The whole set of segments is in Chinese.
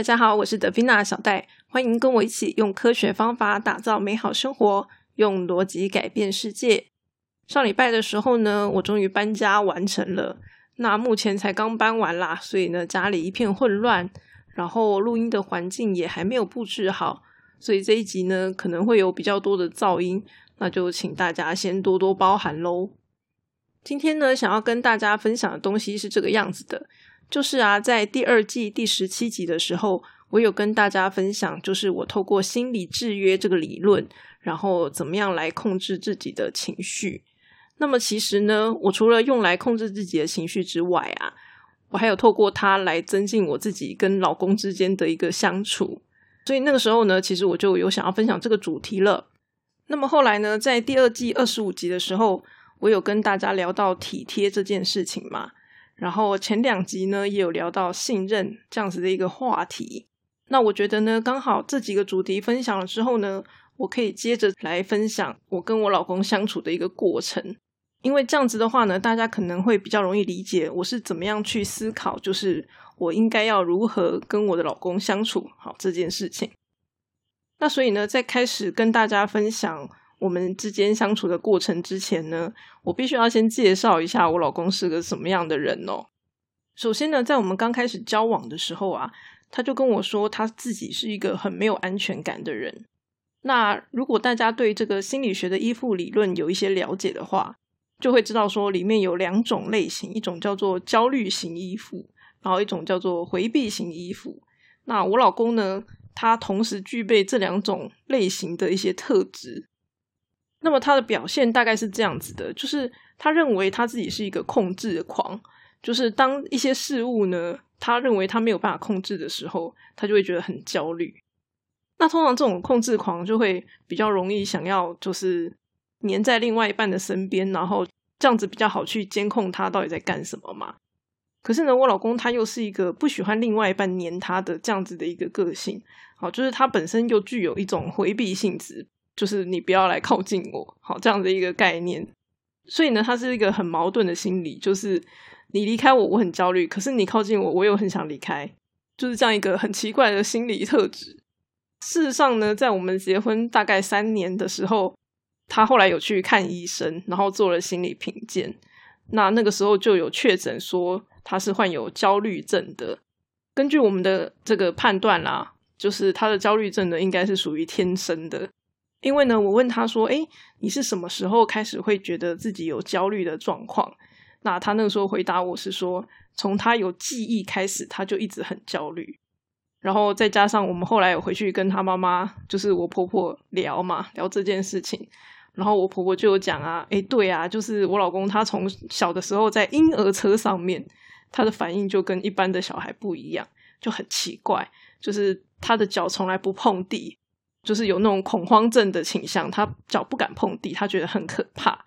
大家好，我是德菲娜小戴，欢迎跟我一起用科学方法打造美好生活，用逻辑改变世界。上礼拜的时候呢，我终于搬家完成了。那目前才刚搬完啦，所以呢家里一片混乱，然后录音的环境也还没有布置好，所以这一集呢可能会有比较多的噪音，那就请大家先多多包涵喽。今天呢，想要跟大家分享的东西是这个样子的。就是啊，在第二季第十七集的时候，我有跟大家分享，就是我透过心理制约这个理论，然后怎么样来控制自己的情绪。那么其实呢，我除了用来控制自己的情绪之外啊，我还有透过它来增进我自己跟老公之间的一个相处。所以那个时候呢，其实我就有想要分享这个主题了。那么后来呢，在第二季二十五集的时候，我有跟大家聊到体贴这件事情嘛。然后前两集呢也有聊到信任这样子的一个话题，那我觉得呢刚好这几个主题分享了之后呢，我可以接着来分享我跟我老公相处的一个过程，因为这样子的话呢，大家可能会比较容易理解我是怎么样去思考，就是我应该要如何跟我的老公相处好这件事情。那所以呢，在开始跟大家分享。我们之间相处的过程之前呢，我必须要先介绍一下我老公是个什么样的人哦。首先呢，在我们刚开始交往的时候啊，他就跟我说他自己是一个很没有安全感的人。那如果大家对这个心理学的依附理论有一些了解的话，就会知道说里面有两种类型，一种叫做焦虑型依附，然后一种叫做回避型依附。那我老公呢，他同时具备这两种类型的一些特质。那么他的表现大概是这样子的，就是他认为他自己是一个控制狂，就是当一些事物呢，他认为他没有办法控制的时候，他就会觉得很焦虑。那通常这种控制狂就会比较容易想要就是黏在另外一半的身边，然后这样子比较好去监控他到底在干什么嘛。可是呢，我老公他又是一个不喜欢另外一半黏他的这样子的一个个性，好，就是他本身又具有一种回避性质。就是你不要来靠近我，好这样的一个概念。所以呢，它是一个很矛盾的心理，就是你离开我，我很焦虑；可是你靠近我，我又很想离开，就是这样一个很奇怪的心理特质。事实上呢，在我们结婚大概三年的时候，他后来有去看医生，然后做了心理评鉴。那那个时候就有确诊说他是患有焦虑症的。根据我们的这个判断啦，就是他的焦虑症呢，应该是属于天生的。因为呢，我问他说：“哎，你是什么时候开始会觉得自己有焦虑的状况？”那他那个时候回答我是说：“从他有记忆开始，他就一直很焦虑。”然后再加上我们后来有回去跟他妈妈，就是我婆婆聊嘛，聊这件事情。然后我婆婆就有讲啊：“哎，对啊，就是我老公他从小的时候在婴儿车上面，他的反应就跟一般的小孩不一样，就很奇怪，就是他的脚从来不碰地。”就是有那种恐慌症的倾向，他脚不敢碰地，他觉得很可怕。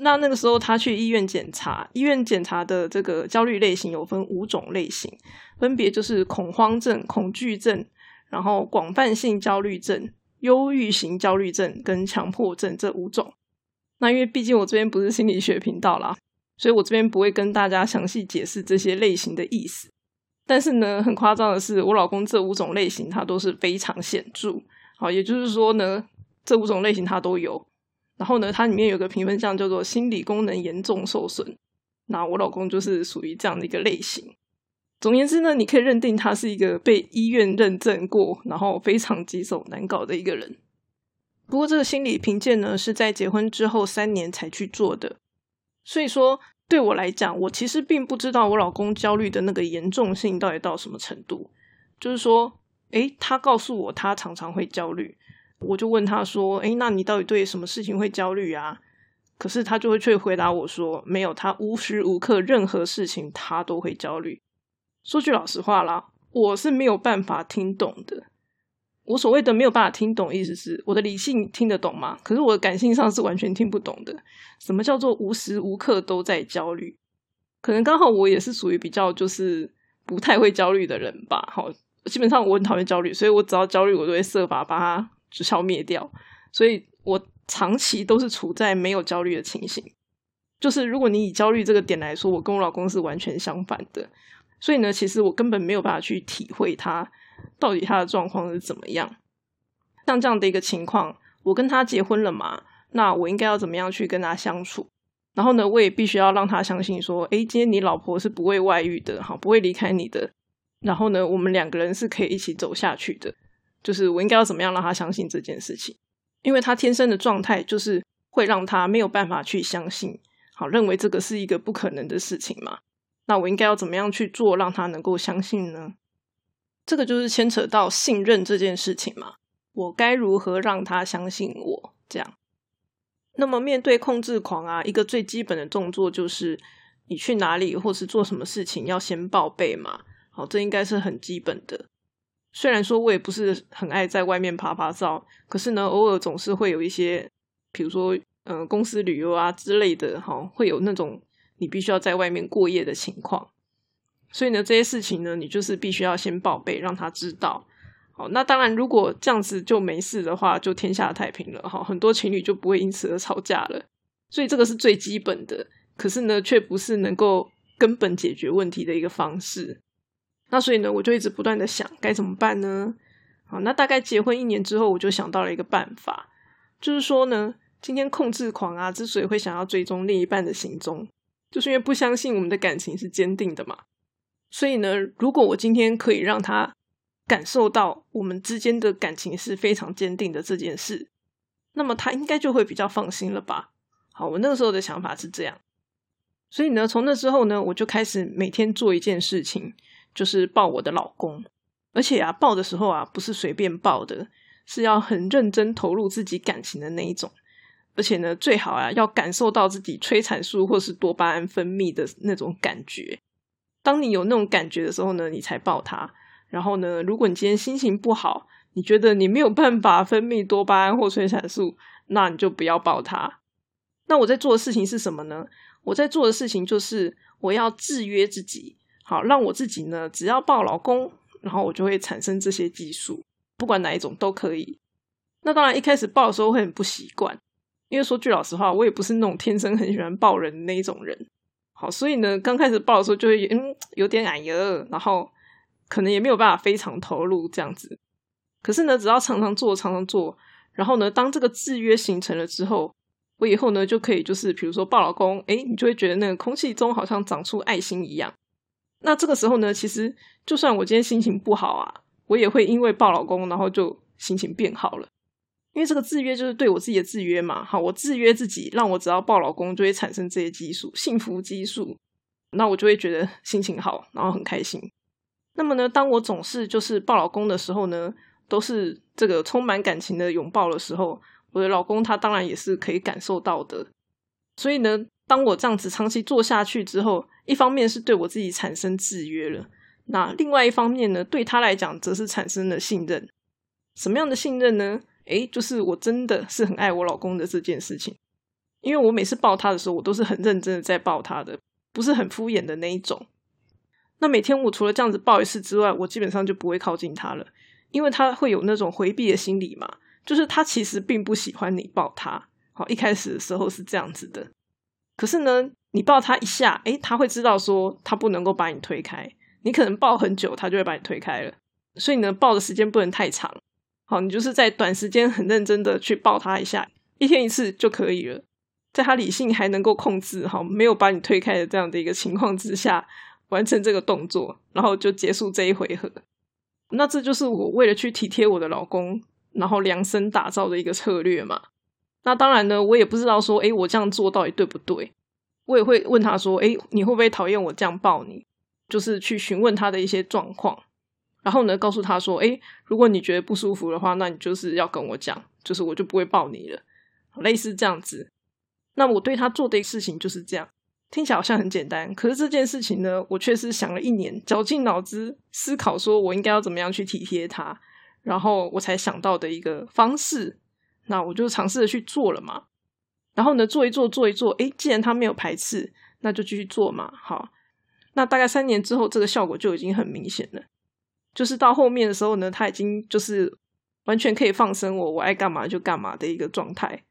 那那个时候他去医院检查，医院检查的这个焦虑类型有分五种类型，分别就是恐慌症、恐惧症，然后广泛性焦虑症、忧郁型焦虑症跟强迫症这五种。那因为毕竟我这边不是心理学频道啦，所以我这边不会跟大家详细解释这些类型的意思。但是呢，很夸张的是，我老公这五种类型他都是非常显著。好，也就是说呢，这五种类型它都有。然后呢，它里面有个评分项叫做心理功能严重受损。那我老公就是属于这样的一个类型。总言之呢，你可以认定他是一个被医院认证过，然后非常棘手难搞的一个人。不过这个心理评鉴呢，是在结婚之后三年才去做的。所以说，对我来讲，我其实并不知道我老公焦虑的那个严重性到底到什么程度。就是说。诶，他告诉我他常常会焦虑，我就问他说：“诶，那你到底对什么事情会焦虑啊？”可是他就会却回答我说：“没有，他无时无刻任何事情他都会焦虑。”说句老实话啦，我是没有办法听懂的。我所谓的没有办法听懂，意思是我的理性听得懂吗？可是我的感性上是完全听不懂的。什么叫做无时无刻都在焦虑？可能刚好我也是属于比较就是不太会焦虑的人吧。好。基本上我很讨厌焦虑，所以我只要焦虑，我都会设法把它消灭掉。所以我长期都是处在没有焦虑的情形。就是如果你以焦虑这个点来说，我跟我老公是完全相反的。所以呢，其实我根本没有办法去体会他到底他的状况是怎么样。像这样的一个情况，我跟他结婚了嘛，那我应该要怎么样去跟他相处？然后呢，我也必须要让他相信说，诶，今天你老婆是不会外遇的，哈，不会离开你的。然后呢，我们两个人是可以一起走下去的。就是我应该要怎么样让他相信这件事情？因为他天生的状态就是会让他没有办法去相信，好，认为这个是一个不可能的事情嘛。那我应该要怎么样去做，让他能够相信呢？这个就是牵扯到信任这件事情嘛。我该如何让他相信我？这样。那么面对控制狂啊，一个最基本的动作就是你去哪里或是做什么事情要先报备嘛。好，这应该是很基本的。虽然说我也不是很爱在外面爬爬照，可是呢，偶尔总是会有一些，比如说，嗯，公司旅游啊之类的，哈，会有那种你必须要在外面过夜的情况。所以呢，这些事情呢，你就是必须要先报备，让他知道。好，那当然，如果这样子就没事的话，就天下太平了，哈，很多情侣就不会因此而吵架了。所以这个是最基本的，可是呢，却不是能够根本解决问题的一个方式。那所以呢，我就一直不断的想该怎么办呢？好，那大概结婚一年之后，我就想到了一个办法，就是说呢，今天控制狂啊，之所以会想要追踪另一半的行踪，就是因为不相信我们的感情是坚定的嘛。所以呢，如果我今天可以让他感受到我们之间的感情是非常坚定的这件事，那么他应该就会比较放心了吧？好，我那个时候的想法是这样。所以呢，从那之后呢，我就开始每天做一件事情。就是抱我的老公，而且啊，抱的时候啊，不是随便抱的，是要很认真投入自己感情的那一种。而且呢，最好啊，要感受到自己催产素或是多巴胺分泌的那种感觉。当你有那种感觉的时候呢，你才抱他。然后呢，如果你今天心情不好，你觉得你没有办法分泌多巴胺或催产素，那你就不要抱他。那我在做的事情是什么呢？我在做的事情就是我要制约自己。好，让我自己呢，只要抱老公，然后我就会产生这些激素，不管哪一种都可以。那当然一开始抱的时候会很不习惯，因为说句老实话，我也不是那种天生很喜欢抱人的那一种人。好，所以呢，刚开始抱的时候就会嗯有点矮呀，然后可能也没有办法非常投入这样子。可是呢，只要常常做，常常做，然后呢，当这个制约形成了之后，我以后呢就可以就是比如说抱老公，哎，你就会觉得那个空气中好像长出爱心一样。那这个时候呢，其实就算我今天心情不好啊，我也会因为抱老公，然后就心情变好了。因为这个制约就是对我自己的制约嘛。好，我制约自己，让我只要抱老公就会产生这些激素，幸福激素，那我就会觉得心情好，然后很开心。那么呢，当我总是就是抱老公的时候呢，都是这个充满感情的拥抱的时候，我的老公他当然也是可以感受到的。所以呢，当我这样子长期做下去之后，一方面是对我自己产生制约了，那另外一方面呢，对他来讲则是产生了信任。什么样的信任呢？诶，就是我真的是很爱我老公的这件事情，因为我每次抱他的时候，我都是很认真的在抱他的，不是很敷衍的那一种。那每天我除了这样子抱一次之外，我基本上就不会靠近他了，因为他会有那种回避的心理嘛，就是他其实并不喜欢你抱他。好，一开始的时候是这样子的，可是呢。你抱他一下，诶，他会知道说他不能够把你推开。你可能抱很久，他就会把你推开了。所以呢，抱的时间不能太长。好，你就是在短时间很认真的去抱他一下，一天一次就可以了。在他理性还能够控制好，没有把你推开的这样的一个情况之下，完成这个动作，然后就结束这一回合。那这就是我为了去体贴我的老公，然后量身打造的一个策略嘛。那当然呢，我也不知道说，诶，我这样做到底对不对？我也会问他说：“哎，你会不会讨厌我这样抱你？”就是去询问他的一些状况，然后呢，告诉他说：“哎，如果你觉得不舒服的话，那你就是要跟我讲，就是我就不会抱你了。”类似这样子。那我对他做的事情就是这样，听起来好像很简单，可是这件事情呢，我确实想了一年，绞尽脑汁思考，说我应该要怎么样去体贴他，然后我才想到的一个方式。那我就尝试着去做了嘛。然后呢，做一做，做一做，诶，既然他没有排斥，那就继续做嘛。好，那大概三年之后，这个效果就已经很明显了。就是到后面的时候呢，他已经就是完全可以放生我，我爱干嘛就干嘛的一个状态。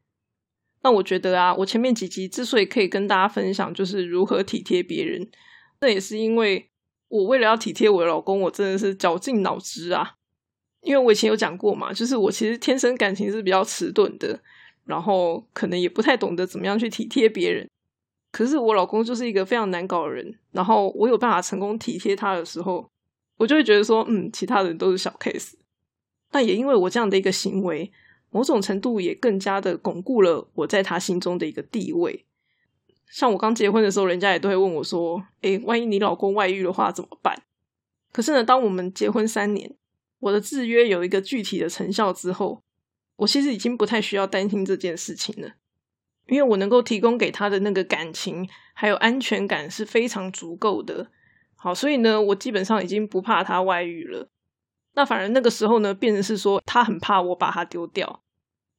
那我觉得啊，我前面几集之所以可以跟大家分享，就是如何体贴别人，那也是因为我为了要体贴我的老公，我真的是绞尽脑汁啊。因为我以前有讲过嘛，就是我其实天生感情是比较迟钝的，然后可能也不太懂得怎么样去体贴别人。可是我老公就是一个非常难搞的人，然后我有办法成功体贴他的时候，我就会觉得说，嗯，其他人都是小 case。但也因为我这样的一个行为，某种程度也更加的巩固了我在他心中的一个地位。像我刚结婚的时候，人家也都会问我说：“诶，万一你老公外遇的话怎么办？”可是呢，当我们结婚三年，我的制约有一个具体的成效之后，我其实已经不太需要担心这件事情了，因为我能够提供给他的那个感情还有安全感是非常足够的。好，所以呢，我基本上已经不怕他外遇了。那反而那个时候呢，变成是说他很怕我把他丢掉。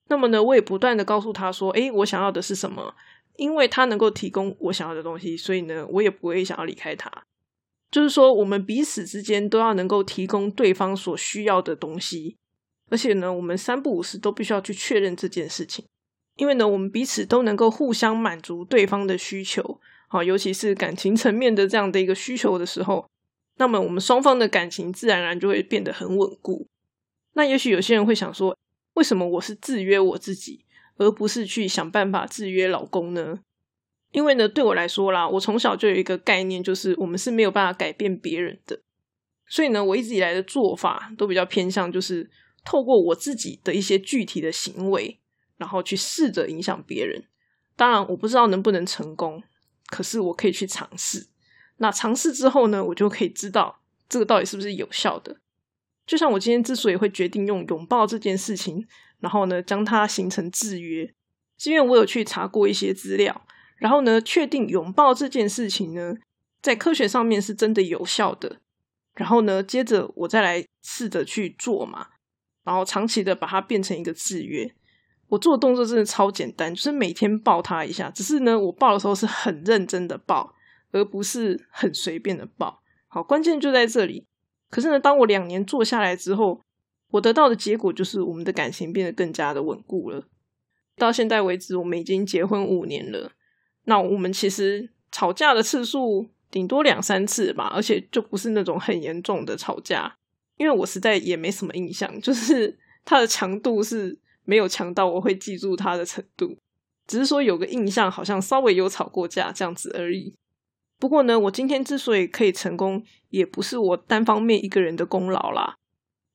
那么呢，我也不断的告诉他说：“诶，我想要的是什么？”因为他能够提供我想要的东西，所以呢，我也不会想要离开他。就是说，我们彼此之间都要能够提供对方所需要的东西，而且呢，我们三不五时都必须要去确认这件事情。因为呢，我们彼此都能够互相满足对方的需求，好，尤其是感情层面的这样的一个需求的时候，那么我们双方的感情自然而然就会变得很稳固。那也许有些人会想说，为什么我是制约我自己？而不是去想办法制约老公呢？因为呢，对我来说啦，我从小就有一个概念，就是我们是没有办法改变别人的。所以呢，我一直以来的做法都比较偏向，就是透过我自己的一些具体的行为，然后去试着影响别人。当然，我不知道能不能成功，可是我可以去尝试。那尝试之后呢，我就可以知道这个到底是不是有效的。就像我今天之所以会决定用拥抱这件事情。然后呢，将它形成制约，是因为我有去查过一些资料，然后呢，确定拥抱这件事情呢，在科学上面是真的有效的。然后呢，接着我再来试着去做嘛，然后长期的把它变成一个制约。我做的动作真的超简单，就是每天抱它一下。只是呢，我抱的时候是很认真的抱，而不是很随便的抱。好，关键就在这里。可是呢，当我两年做下来之后。我得到的结果就是，我们的感情变得更加的稳固了。到现在为止，我们已经结婚五年了。那我们其实吵架的次数顶多两三次吧，而且就不是那种很严重的吵架。因为我实在也没什么印象，就是它的强度是没有强到我会记住它的程度，只是说有个印象，好像稍微有吵过架这样子而已。不过呢，我今天之所以可以成功，也不是我单方面一个人的功劳啦。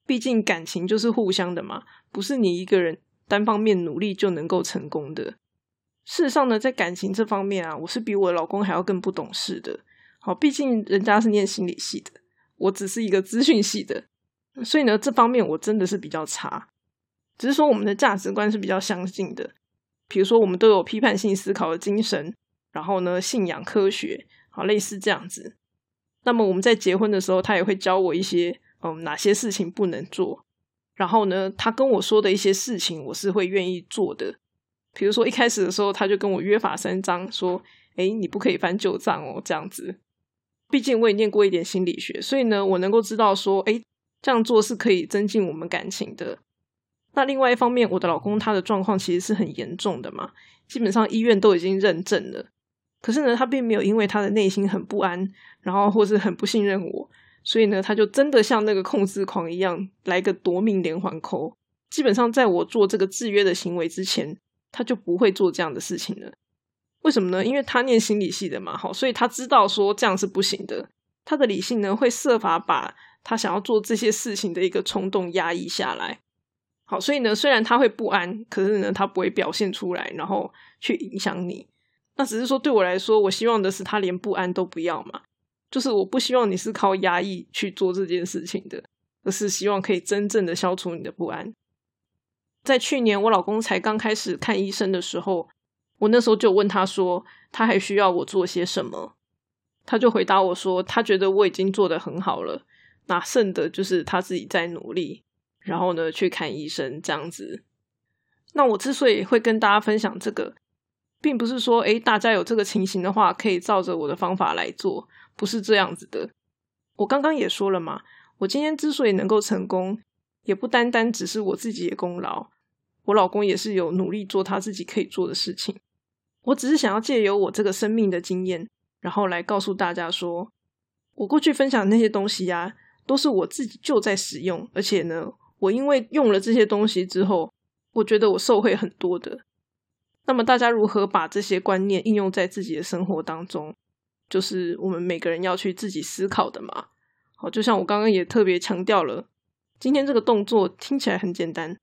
毕竟感情就是互相的嘛，不是你一个人单方面努力就能够成功的。事实上呢，在感情这方面啊，我是比我老公还要更不懂事的。好，毕竟人家是念心理系的，我只是一个资讯系的，所以呢，这方面我真的是比较差。只是说我们的价值观是比较相近的，比如说我们都有批判性思考的精神，然后呢，信仰科学，好，类似这样子。那么我们在结婚的时候，他也会教我一些。嗯，哪些事情不能做？然后呢，他跟我说的一些事情，我是会愿意做的。比如说一开始的时候，他就跟我约法三章，说：“哎，你不可以翻旧账哦。”这样子。毕竟我也念过一点心理学，所以呢，我能够知道说：“哎，这样做是可以增进我们感情的。”那另外一方面，我的老公他的状况其实是很严重的嘛，基本上医院都已经认证了。可是呢，他并没有因为他的内心很不安，然后或是很不信任我。所以呢，他就真的像那个控制狂一样，来个夺命连环扣。基本上，在我做这个制约的行为之前，他就不会做这样的事情了。为什么呢？因为他念心理系的嘛，好，所以他知道说这样是不行的。他的理性呢，会设法把他想要做这些事情的一个冲动压抑下来。好，所以呢，虽然他会不安，可是呢，他不会表现出来，然后去影响你。那只是说，对我来说，我希望的是他连不安都不要嘛。就是我不希望你是靠压抑去做这件事情的，而是希望可以真正的消除你的不安。在去年我老公才刚开始看医生的时候，我那时候就问他说，他还需要我做些什么？他就回答我说，他觉得我已经做得很好了，那剩的就是他自己在努力，然后呢去看医生这样子。那我之所以会跟大家分享这个，并不是说，诶大家有这个情形的话，可以照着我的方法来做。不是这样子的，我刚刚也说了嘛，我今天之所以能够成功，也不单单只是我自己的功劳，我老公也是有努力做他自己可以做的事情。我只是想要借由我这个生命的经验，然后来告诉大家说，我过去分享那些东西呀，都是我自己就在使用，而且呢，我因为用了这些东西之后，我觉得我受惠很多的。那么大家如何把这些观念应用在自己的生活当中，就是我们每个人要去自己思考的嘛。好，就像我刚刚也特别强调了，今天这个动作听起来很简单，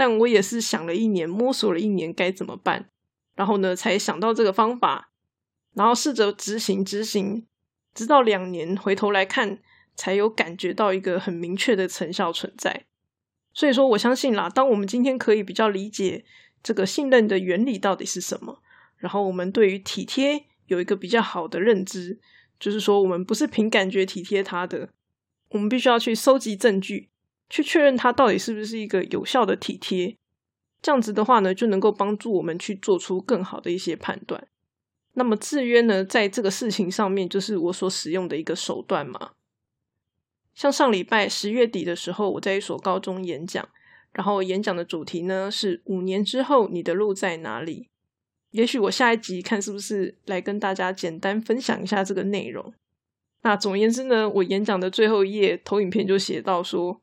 但我也是想了一年，摸索了一年该怎么办，然后呢，才想到这个方法，然后试着执行执行。直到两年回头来看，才有感觉到一个很明确的成效存在。所以说，我相信啦，当我们今天可以比较理解这个信任的原理到底是什么，然后我们对于体贴有一个比较好的认知，就是说，我们不是凭感觉体贴他的，我们必须要去收集证据，去确认他到底是不是一个有效的体贴。这样子的话呢，就能够帮助我们去做出更好的一些判断。那么制约呢，在这个事情上面，就是我所使用的一个手段嘛。像上礼拜十月底的时候，我在一所高中演讲，然后演讲的主题呢是“五年之后你的路在哪里”。也许我下一集看是不是来跟大家简单分享一下这个内容。那总而言之呢，我演讲的最后一页投影片就写到说，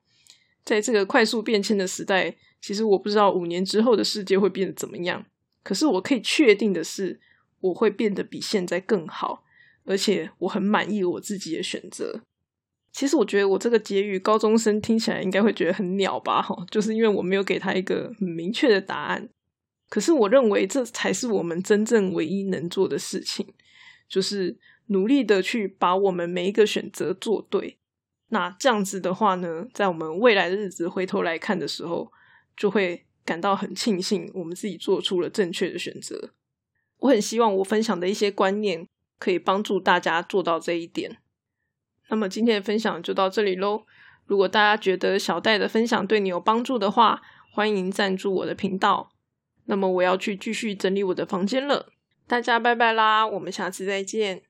在这个快速变迁的时代，其实我不知道五年之后的世界会变得怎么样。可是我可以确定的是。我会变得比现在更好，而且我很满意我自己的选择。其实我觉得我这个结语，高中生听起来应该会觉得很鸟吧？哈，就是因为我没有给他一个很明确的答案。可是我认为这才是我们真正唯一能做的事情，就是努力的去把我们每一个选择做对。那这样子的话呢，在我们未来的日子回头来看的时候，就会感到很庆幸，我们自己做出了正确的选择。我很希望我分享的一些观念可以帮助大家做到这一点。那么今天的分享就到这里喽。如果大家觉得小戴的分享对你有帮助的话，欢迎赞助我的频道。那么我要去继续整理我的房间了。大家拜拜啦，我们下次再见。